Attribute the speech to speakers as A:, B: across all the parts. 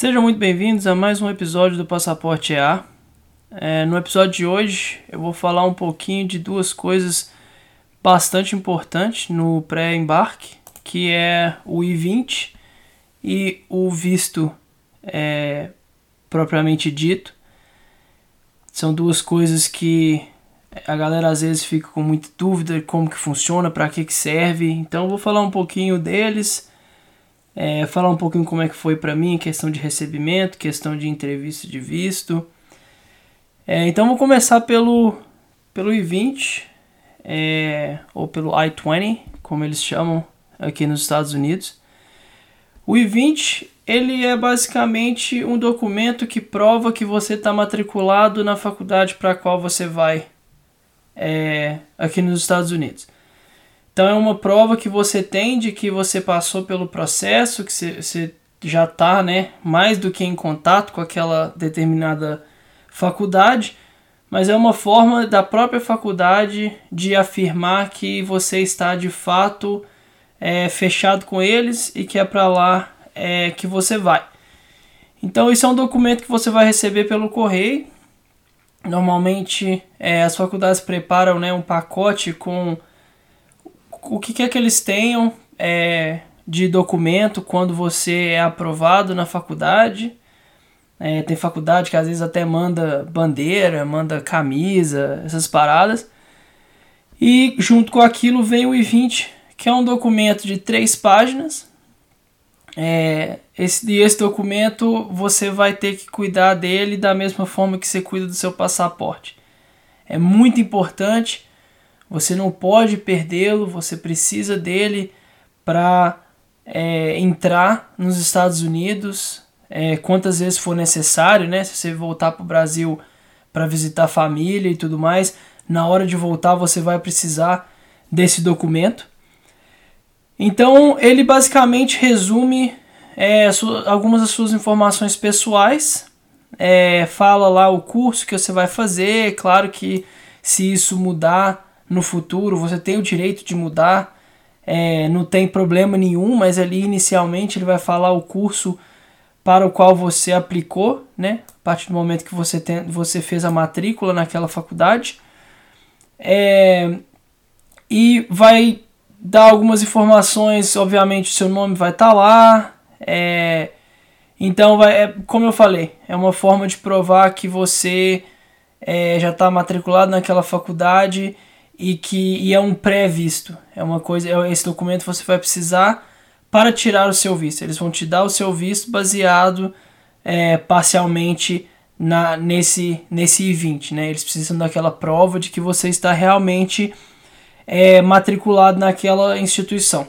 A: Sejam muito bem-vindos a mais um episódio do Passaporte EA. É, no episódio de hoje eu vou falar um pouquinho de duas coisas bastante importantes no pré-embarque, que é o I-20 e o visto é, propriamente dito. São duas coisas que a galera às vezes fica com muita dúvida como que funciona, para que que serve. Então eu vou falar um pouquinho deles é, falar um pouquinho como é que foi para mim, questão de recebimento, questão de entrevista de visto. É, então vou começar pelo, pelo I-20, é, ou pelo I-20, como eles chamam aqui nos Estados Unidos. O I-20 ele é basicamente um documento que prova que você está matriculado na faculdade para a qual você vai é, aqui nos Estados Unidos. Então é uma prova que você tem de que você passou pelo processo, que você, já está né, mais do que em contato com aquela determinada faculdade, mas é uma forma da própria faculdade de afirmar que você está de fato é, fechado com eles e que é para lá é, que você vai. Então isso é um documento que você vai receber pelo correio. Normalmente é, as faculdades preparam né, um pacote com o que quer que eles tenham é, de documento quando você é aprovado na faculdade. É, tem faculdade que às vezes até manda bandeira, manda camisa, essas paradas. E junto com aquilo vem o I-20, que é um documento de três páginas. É, esse, esse documento você vai ter que cuidar dele da mesma forma que você cuida do seu passaporte. É muito importante você não pode perdê-lo, você precisa dele para é, entrar nos Estados Unidos é, quantas vezes for necessário, né? Se você voltar para o Brasil para visitar a família e tudo mais, na hora de voltar você vai precisar desse documento. Então ele basicamente resume é, algumas das suas informações pessoais, é, fala lá o curso que você vai fazer, claro que se isso mudar no futuro, você tem o direito de mudar, é, não tem problema nenhum, mas ali inicialmente ele vai falar o curso para o qual você aplicou, né? A partir do momento que você, tem, você fez a matrícula naquela faculdade. É, e vai dar algumas informações, obviamente seu nome vai estar tá lá. É, então, vai, é, como eu falei, é uma forma de provar que você é, já está matriculado naquela faculdade e que e é um pré-visto. É uma coisa, é esse documento você vai precisar para tirar o seu visto. Eles vão te dar o seu visto baseado é, parcialmente na, nesse, nesse I-20. Né? Eles precisam daquela prova de que você está realmente é, matriculado naquela instituição.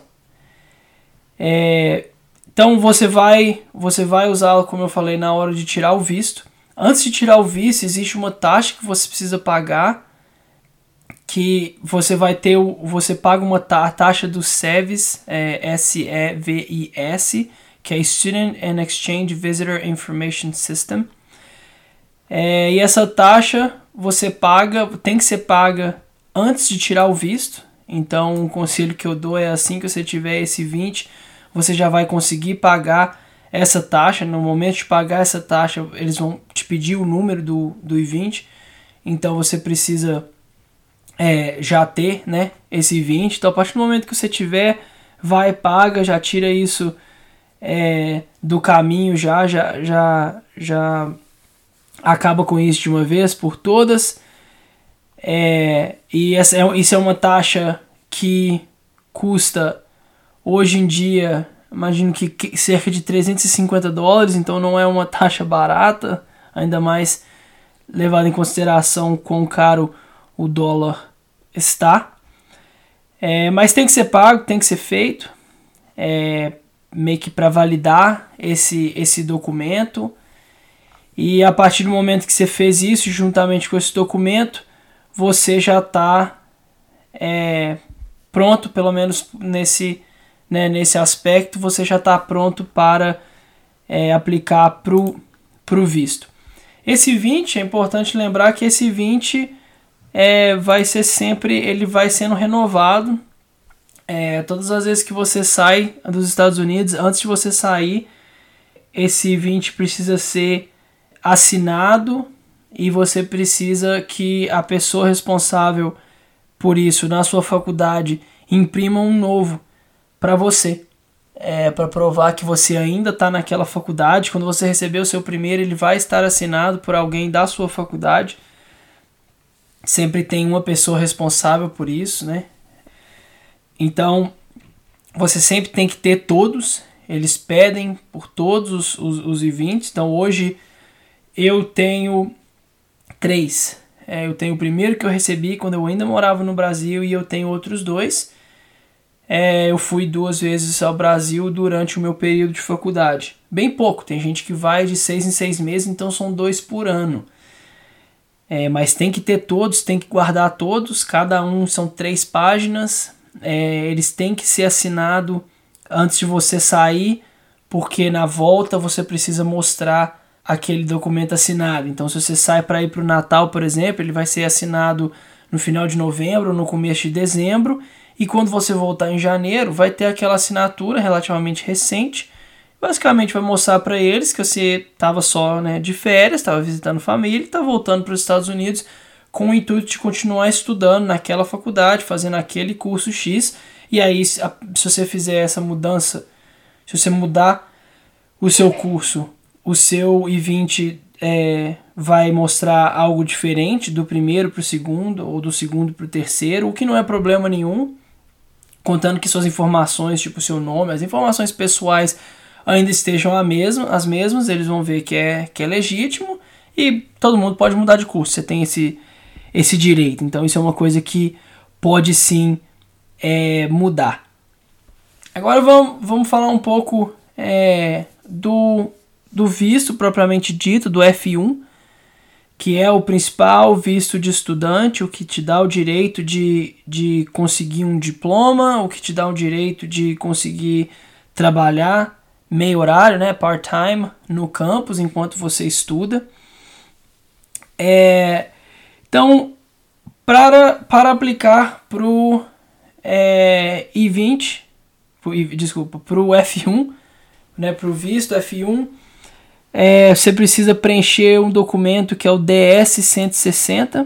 A: É, então você vai você vai usá-lo, como eu falei, na hora de tirar o visto. Antes de tirar o visto, existe uma taxa que você precisa pagar que você vai ter o, você paga uma taxa do SEVIS, é, S-E-V-I-S, que é Student and Exchange Visitor Information System. É, e essa taxa você paga, tem que ser paga antes de tirar o visto. Então, um conselho que eu dou é assim que você tiver esse 20, você já vai conseguir pagar essa taxa. No momento de pagar essa taxa, eles vão te pedir o número do, do I-20. Então, você precisa é, já ter né, esse 20. Então, a partir do momento que você tiver, vai, paga, já tira isso é, do caminho, já, já, já, já acaba com isso de uma vez por todas. É, e essa é, isso é uma taxa que custa hoje em dia, imagino que cerca de 350 dólares, então não é uma taxa barata, ainda mais levado em consideração quão caro o dólar está. É, mas tem que ser pago, tem que ser feito, é, meio que para validar esse, esse documento. E a partir do momento que você fez isso, juntamente com esse documento, você já está é, pronto, pelo menos nesse, né, nesse aspecto, você já está pronto para é, aplicar para o visto. Esse 20, é importante lembrar que esse 20 é, vai ser sempre, ele vai sendo renovado. É, todas as vezes que você sai dos Estados Unidos, antes de você sair, esse 20 precisa ser assinado e você precisa que a pessoa responsável por isso na sua faculdade imprima um novo para você. É, para provar que você ainda está naquela faculdade. Quando você receber o seu primeiro, ele vai estar assinado por alguém da sua faculdade. Sempre tem uma pessoa responsável por isso, né? Então, você sempre tem que ter todos. Eles pedem por todos os, os, os I-20. Então, hoje eu tenho três. É, eu tenho o primeiro que eu recebi quando eu ainda morava no Brasil e eu tenho outros dois. É, eu fui duas vezes ao Brasil durante o meu período de faculdade. Bem pouco, tem gente que vai de seis em seis meses, então são dois por ano. É, mas tem que ter todos, tem que guardar todos, cada um são três páginas. É, eles têm que ser assinados antes de você sair, porque na volta você precisa mostrar aquele documento assinado. Então, se você sai para ir para o Natal, por exemplo, ele vai ser assinado no final de novembro no começo de dezembro. E quando você voltar em janeiro, vai ter aquela assinatura relativamente recente. Basicamente, vai mostrar para eles que você estava só né, de férias, estava visitando família está voltando para os Estados Unidos com o intuito de continuar estudando naquela faculdade, fazendo aquele curso X. E aí, se você fizer essa mudança, se você mudar o seu curso o seu I20 é, vai mostrar algo diferente do primeiro para o segundo ou do segundo para o terceiro, o que não é problema nenhum, contando que suas informações, tipo seu nome, as informações pessoais ainda estejam a mesma, as mesmas, eles vão ver que é, que é legítimo e todo mundo pode mudar de curso, você tem esse, esse direito. Então isso é uma coisa que pode sim é, mudar. Agora vamos, vamos falar um pouco é, do do visto propriamente dito, do F1, que é o principal visto de estudante, o que te dá o direito de, de conseguir um diploma, o que te dá o direito de conseguir trabalhar meio horário, né, part-time, no campus enquanto você estuda. É, então, para, para aplicar para o é, I-20, pro, desculpa, para o F1, né, para o visto F1, é, você precisa preencher um documento que é o DS-160,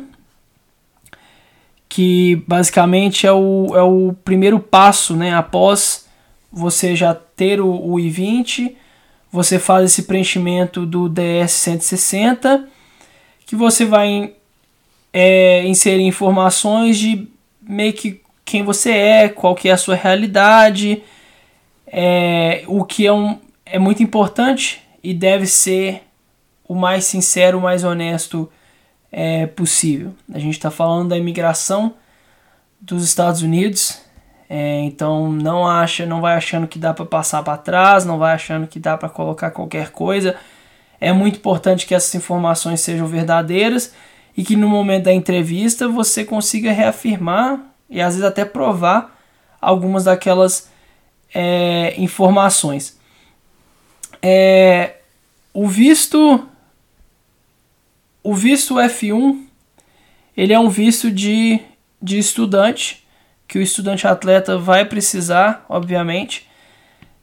A: que basicamente é o, é o primeiro passo, né? Após você já ter o, o I-20, você faz esse preenchimento do DS-160, que você vai é, inserir informações de meio que quem você é, qual que é a sua realidade, é, o que é, um, é muito importante e deve ser o mais sincero, o mais honesto é, possível. A gente está falando da imigração dos Estados Unidos, é, então não acha, não vai achando que dá para passar para trás, não vai achando que dá para colocar qualquer coisa. É muito importante que essas informações sejam verdadeiras e que no momento da entrevista você consiga reafirmar e às vezes até provar algumas daquelas é, informações. É, o visto o visto F1 ele é um visto de, de estudante que o estudante atleta vai precisar, obviamente.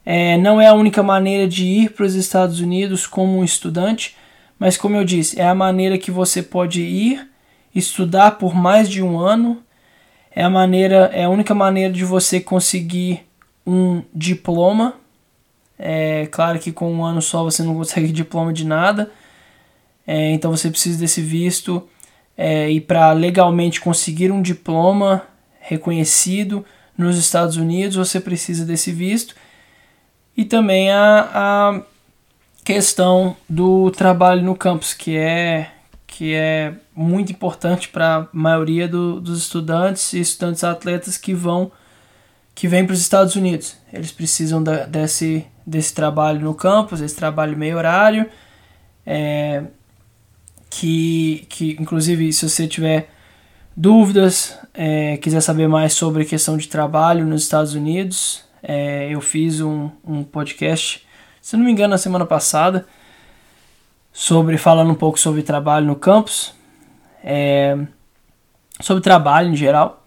A: É, não é a única maneira de ir para os Estados Unidos como um estudante, mas como eu disse, é a maneira que você pode ir estudar por mais de um ano. É a maneira, é a única maneira de você conseguir um diploma é claro que com um ano só você não consegue diploma de nada, é, então você precisa desse visto é, e para legalmente conseguir um diploma reconhecido nos Estados Unidos você precisa desse visto e também a, a questão do trabalho no campus que é que é muito importante para a maioria do, dos estudantes e estudantes atletas que vão que vêm para os Estados Unidos. Eles precisam da, desse, desse trabalho no campus, esse trabalho meio horário, é, que, que inclusive se você tiver dúvidas, é, quiser saber mais sobre questão de trabalho nos Estados Unidos, é, eu fiz um, um podcast, se não me engano, na semana passada, sobre falando um pouco sobre trabalho no campus, é, sobre trabalho em geral.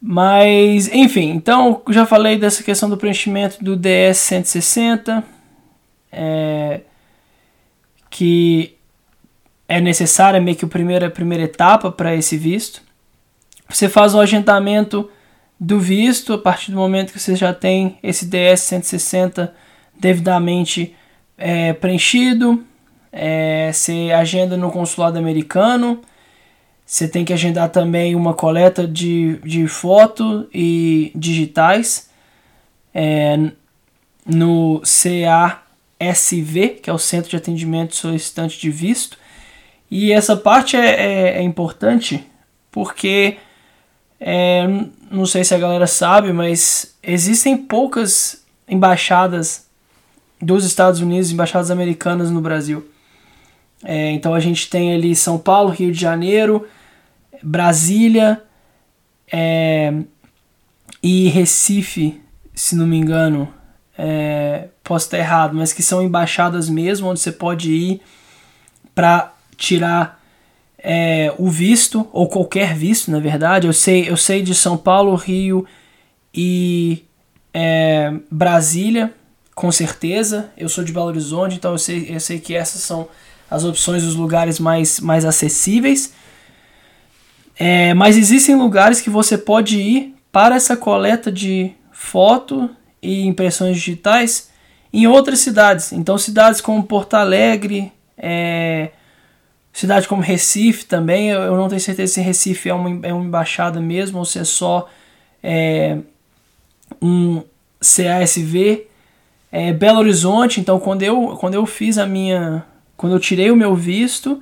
A: Mas, enfim, então já falei dessa questão do preenchimento do DS 160. é, que é necessária, meio que a primeira, a primeira etapa para esse visto. Você faz o agendamento do visto a partir do momento que você já tem esse DS 160 devidamente é, preenchido. É, você agenda no consulado americano. Você tem que agendar também uma coleta de, de foto e digitais é, no CASV, que é o Centro de Atendimento Solicitante de Visto. E essa parte é, é, é importante porque é, não sei se a galera sabe, mas existem poucas embaixadas dos Estados Unidos, embaixadas americanas no Brasil. É, então a gente tem ali São Paulo, Rio de Janeiro, Brasília é, e Recife, se não me engano. É, posso estar errado, mas que são embaixadas mesmo, onde você pode ir para tirar é, o visto, ou qualquer visto, na verdade. Eu sei, eu sei de São Paulo, Rio e é, Brasília, com certeza. Eu sou de Belo Horizonte, então eu sei, eu sei que essas são as opções dos lugares mais, mais acessíveis. É, mas existem lugares que você pode ir para essa coleta de foto e impressões digitais em outras cidades. Então, cidades como Porto Alegre, é, cidade como Recife também. Eu não tenho certeza se Recife é uma, é uma embaixada mesmo ou se é só é, um CASV. É, Belo Horizonte, então quando eu, quando eu fiz a minha. Quando eu tirei o meu visto,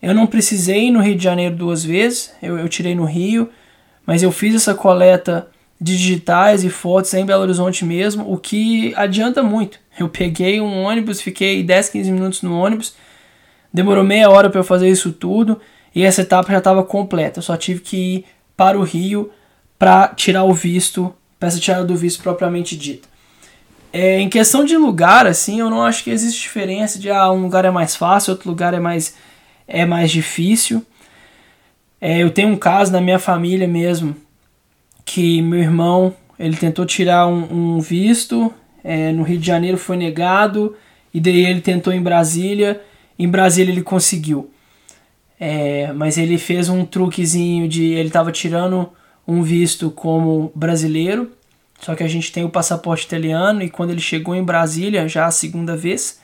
A: eu não precisei ir no Rio de Janeiro duas vezes, eu, eu tirei no Rio, mas eu fiz essa coleta de digitais e fotos em Belo Horizonte mesmo, o que adianta muito. Eu peguei um ônibus, fiquei 10, 15 minutos no ônibus, demorou meia hora para eu fazer isso tudo e essa etapa já estava completa. Eu só tive que ir para o Rio para tirar o visto, para essa tirada do visto propriamente dita. É, em questão de lugar, assim, eu não acho que existe diferença de ah, um lugar é mais fácil, outro lugar é mais é mais difícil. É, eu tenho um caso na minha família mesmo que meu irmão ele tentou tirar um, um visto é, no Rio de Janeiro foi negado e daí ele tentou em Brasília em Brasília ele conseguiu é, mas ele fez um truquezinho de ele estava tirando um visto como brasileiro só que a gente tem o passaporte italiano e quando ele chegou em Brasília já a segunda vez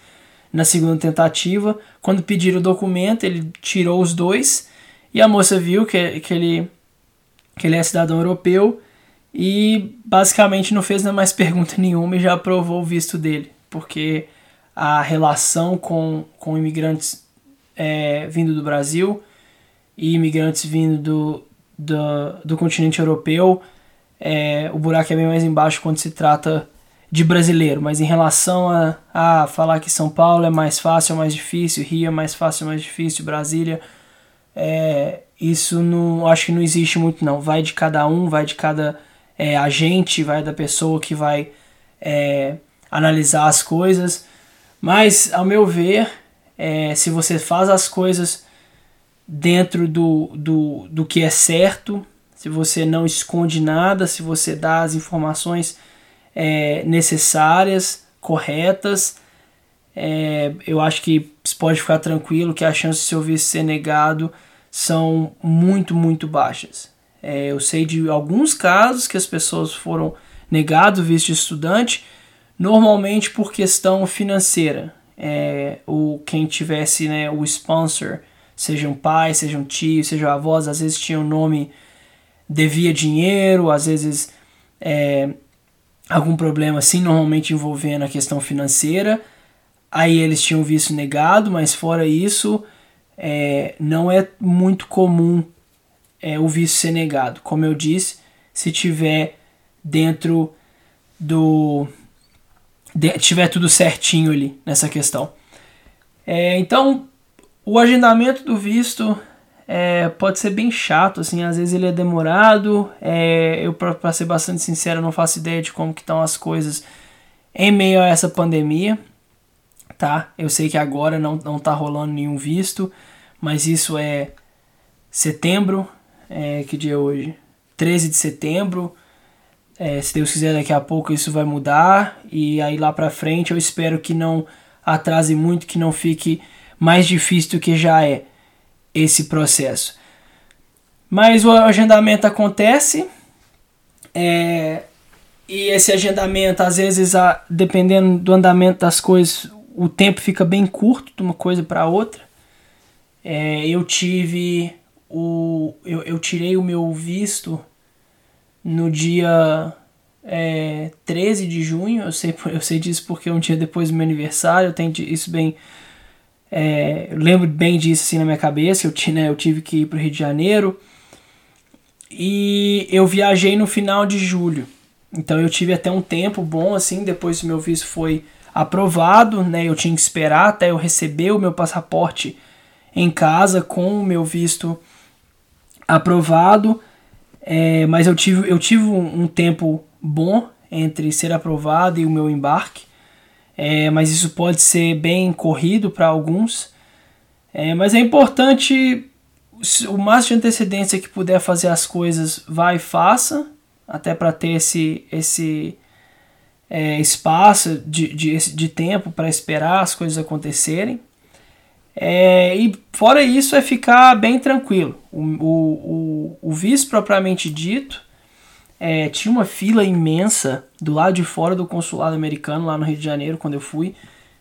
A: na segunda tentativa. Quando pediram o documento, ele tirou os dois e a moça viu que, que, ele, que ele é cidadão europeu e basicamente não fez mais pergunta nenhuma e já aprovou o visto dele, porque a relação com, com imigrantes é, vindo do Brasil e imigrantes vindo do, do, do continente europeu, é, o buraco é bem mais embaixo quando se trata de brasileiro, mas em relação a, a falar que São Paulo é mais fácil ou mais difícil, Rio é mais fácil ou mais difícil, Brasília, é, isso não acho que não existe muito não. Vai de cada um, vai de cada é, agente, vai da pessoa que vai é, analisar as coisas. Mas, ao meu ver, é, se você faz as coisas dentro do, do, do que é certo, se você não esconde nada, se você dá as informações é, necessárias, corretas. É, eu acho que pode ficar tranquilo que as chances de seu visto ser negado são muito, muito baixas. É, eu sei de alguns casos que as pessoas foram negado o visto de estudante, normalmente por questão financeira. É, o quem tivesse né, o sponsor, seja um pai, seja um tio, seja avós, às vezes tinha o um nome devia dinheiro, às vezes é, algum problema assim, normalmente envolvendo a questão financeira. Aí eles tinham visto negado, mas fora isso, é, não é muito comum é, o visto ser negado. Como eu disse, se tiver dentro do. Tiver tudo certinho ali nessa questão. É, então, o agendamento do visto é, pode ser bem chato, assim, às vezes ele é demorado. É, eu, para ser bastante sincero, não faço ideia de como que estão as coisas em meio a essa pandemia, tá? Eu sei que agora não, não tá rolando nenhum visto, mas isso é setembro, é, que dia é hoje? 13 de setembro. É, se Deus quiser, daqui a pouco isso vai mudar e aí lá pra frente eu espero que não atrase muito, que não fique mais difícil do que já é esse processo. Mas o agendamento acontece, é, e esse agendamento, às vezes, a, dependendo do andamento das coisas, o tempo fica bem curto de uma coisa para outra. É, eu tive o. Eu, eu tirei o meu visto no dia é, 13 de junho. Eu sei, eu sei disso porque é um dia depois do meu aniversário. Eu tenho isso bem. É, eu lembro bem disso assim na minha cabeça. Eu, né, eu tive que ir para o Rio de Janeiro. E eu viajei no final de julho. Então eu tive até um tempo bom assim, depois que meu visto foi aprovado, né? Eu tinha que esperar até eu receber o meu passaporte em casa com o meu visto aprovado. É, mas eu tive, eu tive um, um, tempo bom entre ser aprovado e o meu embarque. É, mas isso pode ser bem corrido para alguns. É, mas é importante o máximo de antecedência que puder fazer as coisas, vai e faça até para ter esse, esse é, espaço de, de, de tempo para esperar as coisas acontecerem. É, e fora isso é ficar bem tranquilo. O, o, o, o visto propriamente dito é, tinha uma fila imensa do lado de fora do consulado americano lá no Rio de Janeiro quando eu fui.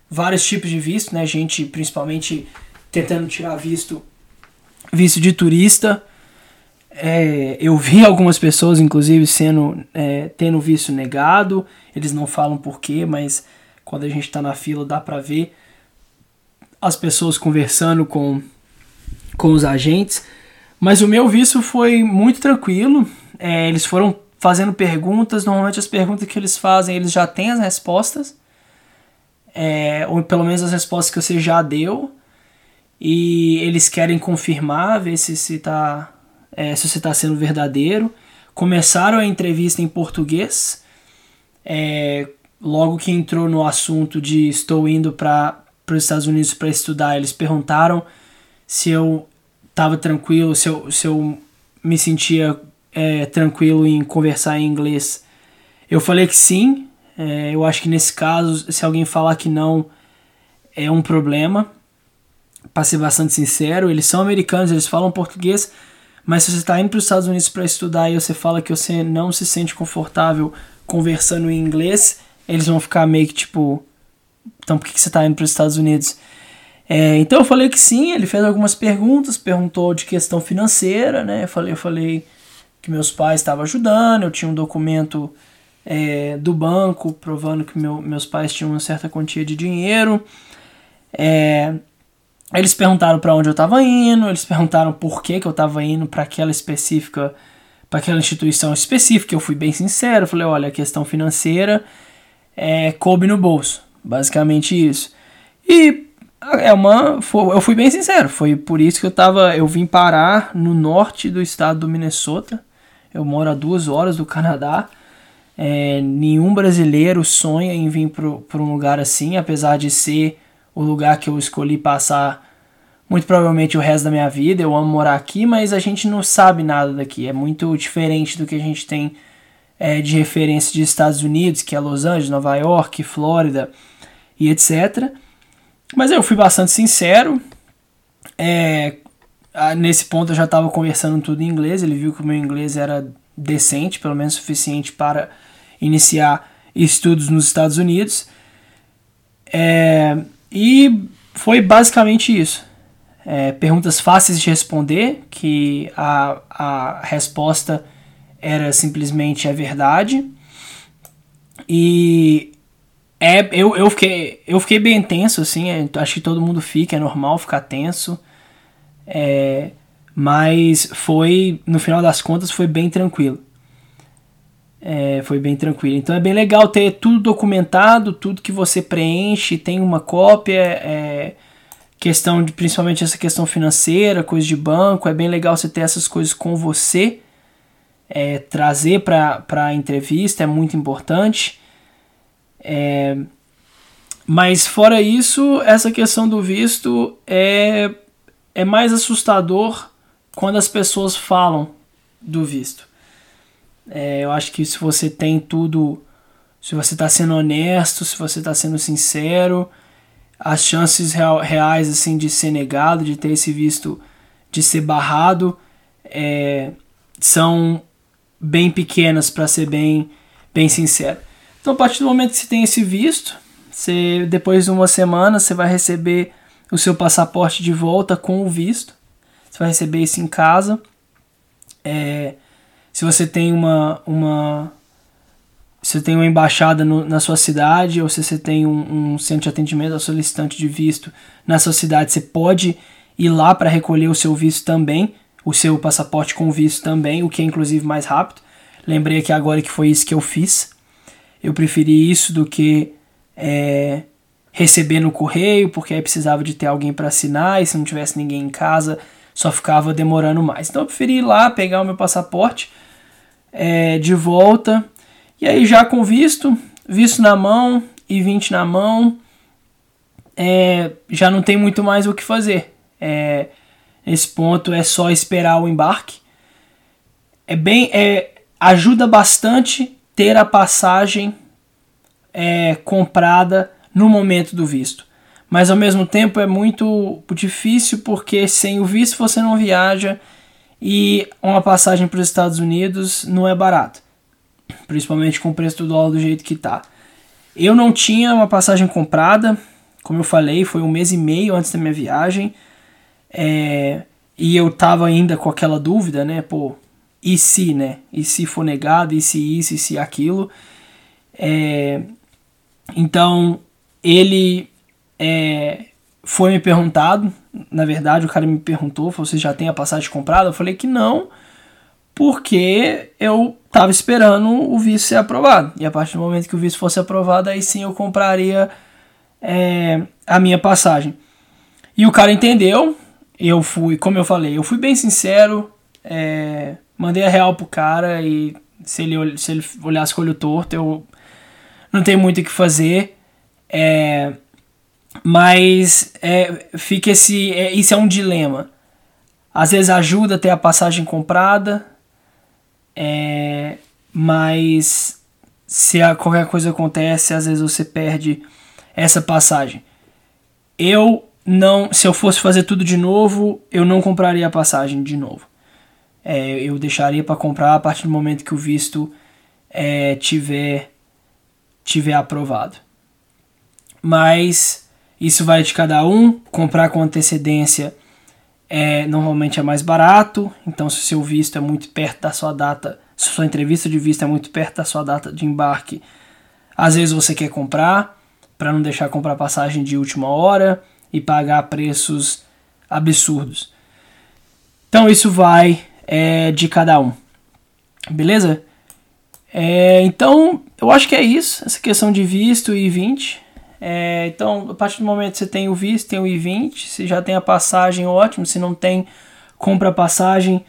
A: Vários tipos de visto, né? Gente principalmente tentando tirar visto visto de turista. É, eu vi algumas pessoas, inclusive, sendo é, tendo visto negado. Eles não falam porquê, mas quando a gente está na fila dá para ver as pessoas conversando com, com os agentes. Mas o meu visto foi muito tranquilo. É, eles foram fazendo perguntas. Normalmente as perguntas que eles fazem, eles já têm as respostas. É, ou pelo menos as respostas que você já deu. E eles querem confirmar, ver se, se tá é, se está sendo verdadeiro. Começaram a entrevista em português. É, logo que entrou no assunto de estou indo para os Estados Unidos para estudar, eles perguntaram se eu estava tranquilo, se eu, se eu me sentia é, tranquilo em conversar em inglês. Eu falei que sim. É, eu acho que nesse caso, se alguém falar que não, é um problema. Para ser bastante sincero, eles são americanos, eles falam português, mas se você está indo para os Estados Unidos para estudar e você fala que você não se sente confortável conversando em inglês, eles vão ficar meio que tipo, então por que você está indo para os Estados Unidos? É, então eu falei que sim, ele fez algumas perguntas, perguntou de questão financeira, né? Eu falei, eu falei que meus pais estavam ajudando, eu tinha um documento é, do banco provando que meu, meus pais tinham uma certa quantia de dinheiro. É, eles perguntaram para onde eu estava indo, eles perguntaram por que, que eu estava indo para aquela específica, para aquela instituição específica. Eu fui bem sincero, falei, olha, a questão financeira é, coube no bolso, basicamente isso. E é uma, eu fui bem sincero, foi por isso que eu tava, eu vim parar no norte do estado do Minnesota. Eu moro a duas horas do Canadá. É, nenhum brasileiro sonha em vir para um lugar assim, apesar de ser o lugar que eu escolhi passar muito provavelmente o resto da minha vida. Eu amo morar aqui, mas a gente não sabe nada daqui. É muito diferente do que a gente tem é, de referência de Estados Unidos, que é Los Angeles, Nova York, Flórida e etc. Mas eu fui bastante sincero. É, nesse ponto eu já estava conversando tudo em inglês. Ele viu que o meu inglês era decente, pelo menos suficiente para iniciar estudos nos Estados Unidos. É, e foi basicamente isso. É, perguntas fáceis de responder, que a, a resposta era simplesmente é verdade. E é, eu, eu, fiquei, eu fiquei bem tenso, assim, é, acho que todo mundo fica, é normal ficar tenso. É, mas foi, no final das contas, foi bem tranquilo. É, foi bem tranquilo. Então é bem legal ter tudo documentado, tudo que você preenche, tem uma cópia, é, questão de principalmente essa questão financeira, coisa de banco, é bem legal você ter essas coisas com você, é, trazer para a entrevista é muito importante. É, mas fora isso, essa questão do visto é, é mais assustador quando as pessoas falam do visto. É, eu acho que se você tem tudo, se você está sendo honesto, se você está sendo sincero, as chances reais assim de ser negado, de ter esse visto, de ser barrado, é, são bem pequenas, para ser bem, bem sincero. Então, a partir do momento que você tem esse visto, você, depois de uma semana, você vai receber o seu passaporte de volta com o visto. Você vai receber isso em casa. É, se você tem uma, uma se você tem uma embaixada no, na sua cidade ou se você tem um, um centro de atendimento ao solicitante de visto na sua cidade, você pode ir lá para recolher o seu visto também, o seu passaporte com visto também, o que é inclusive mais rápido. Lembrei aqui agora que foi isso que eu fiz. Eu preferi isso do que é, receber no correio, porque aí precisava de ter alguém para assinar e se não tivesse ninguém em casa só ficava demorando mais. Então eu preferi ir lá pegar o meu passaporte é, de volta e aí já com visto, visto na mão e 20 na mão, é, já não tem muito mais o que fazer. É, nesse ponto é só esperar o embarque. É bem, é, ajuda bastante ter a passagem é, comprada no momento do visto. Mas ao mesmo tempo é muito difícil porque sem o visto você não viaja e uma passagem para os Estados Unidos não é barato principalmente com o preço do dólar do jeito que tá. Eu não tinha uma passagem comprada, como eu falei, foi um mês e meio antes da minha viagem, é, e eu tava ainda com aquela dúvida, né, pô, e se, né, e se for negado, e se isso, e se aquilo, é, então ele é, foi me perguntado, na verdade o cara me perguntou, você já tem a passagem comprada? Eu falei que não, porque eu estava esperando o visto ser aprovado. E a partir do momento que o visto fosse aprovado, aí sim eu compraria é, a minha passagem. E o cara entendeu. Eu fui, como eu falei, eu fui bem sincero. É, mandei a real pro cara e se ele, se ele olhasse com olho torto, eu não tenho muito o que fazer. É, mas é, fica esse. É, isso é um dilema. Às vezes ajuda a ter a passagem comprada, é, mas se a, qualquer coisa acontece, às vezes você perde essa passagem. Eu não, se eu fosse fazer tudo de novo, eu não compraria a passagem de novo. É, eu deixaria para comprar a partir do momento que o visto é, tiver tiver aprovado. Mas isso vai de cada um. Comprar com antecedência é, normalmente é mais barato, então se o seu visto é muito perto da sua data, se sua entrevista de visto é muito perto da sua data de embarque, às vezes você quer comprar para não deixar comprar passagem de última hora e pagar preços absurdos. Então isso vai é, de cada um, beleza? É, então eu acho que é isso, essa questão de visto e 20. É, então, a partir do momento que você tem o visto, tem o I-20, se já tem a passagem, ótimo. Se não tem, compra a passagem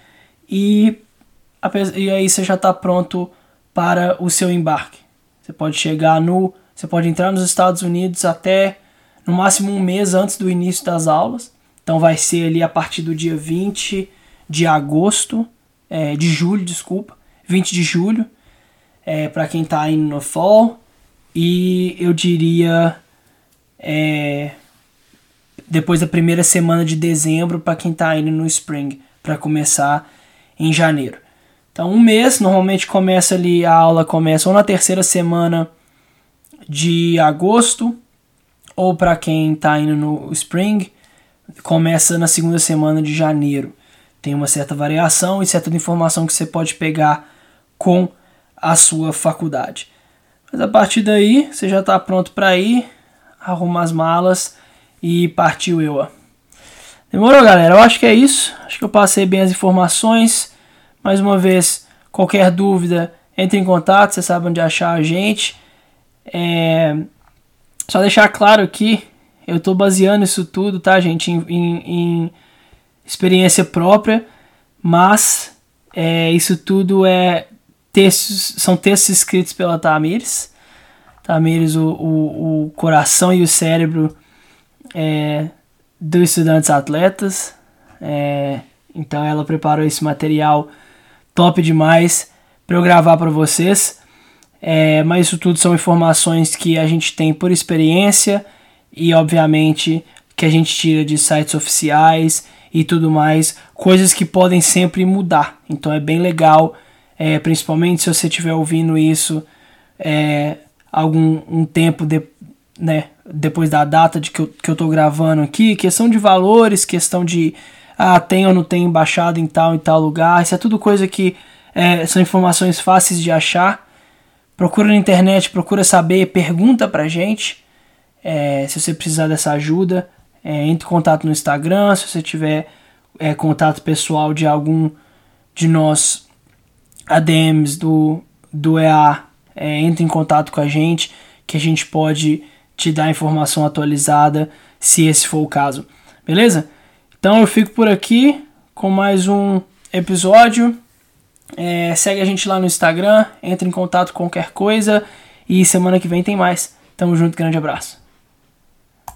A: e, e aí você já está pronto para o seu embarque. Você pode chegar no. Você pode entrar nos Estados Unidos até no máximo um mês antes do início das aulas. Então vai ser ali a partir do dia 20 de agosto, é, de julho, desculpa, 20 de julho, é, para quem está indo no fall. E eu diria é, depois da primeira semana de dezembro para quem está indo no spring, para começar em janeiro. Então, um mês, normalmente começa ali, a aula começa ou na terceira semana de agosto, ou para quem está indo no spring, começa na segunda semana de janeiro. Tem uma certa variação e certa informação que você pode pegar com a sua faculdade. Mas a partir daí, você já está pronto para ir, arruma as malas e partiu eu. Demorou, galera? Eu acho que é isso. Acho que eu passei bem as informações. Mais uma vez, qualquer dúvida, entre em contato. Você sabe onde achar a gente. É... Só deixar claro aqui, eu estou baseando isso tudo, tá, gente, em, em, em experiência própria, mas é, isso tudo é textos, são textos escritos pela Tamires. Tamires, o, o, o coração e o cérebro é, dos estudantes atletas. É, então ela preparou esse material top demais para eu gravar para vocês. É, mas isso tudo são informações que a gente tem por experiência e obviamente que a gente tira de sites oficiais e tudo mais, coisas que podem sempre mudar. Então é bem legal, é, principalmente se você estiver ouvindo isso é, algum um tempo de, né, depois da data de que eu, que eu tô gravando aqui, questão de valores, questão de ah, tem ou não tem embaixada em tal e tal lugar, isso é tudo coisa que é, são informações fáceis de achar. Procura na internet, procura saber, pergunta pra gente é, se você precisar dessa ajuda. É, entre em contato no Instagram, se você tiver é, contato pessoal de algum de nós ADMs do, do EA, é, entre em contato com a gente, que a gente pode te dar informação atualizada, se esse for o caso. Beleza? Então eu fico por aqui com mais um episódio. É, segue a gente lá no Instagram, entre em contato com qualquer coisa e semana que vem tem mais. Tamo junto, grande abraço.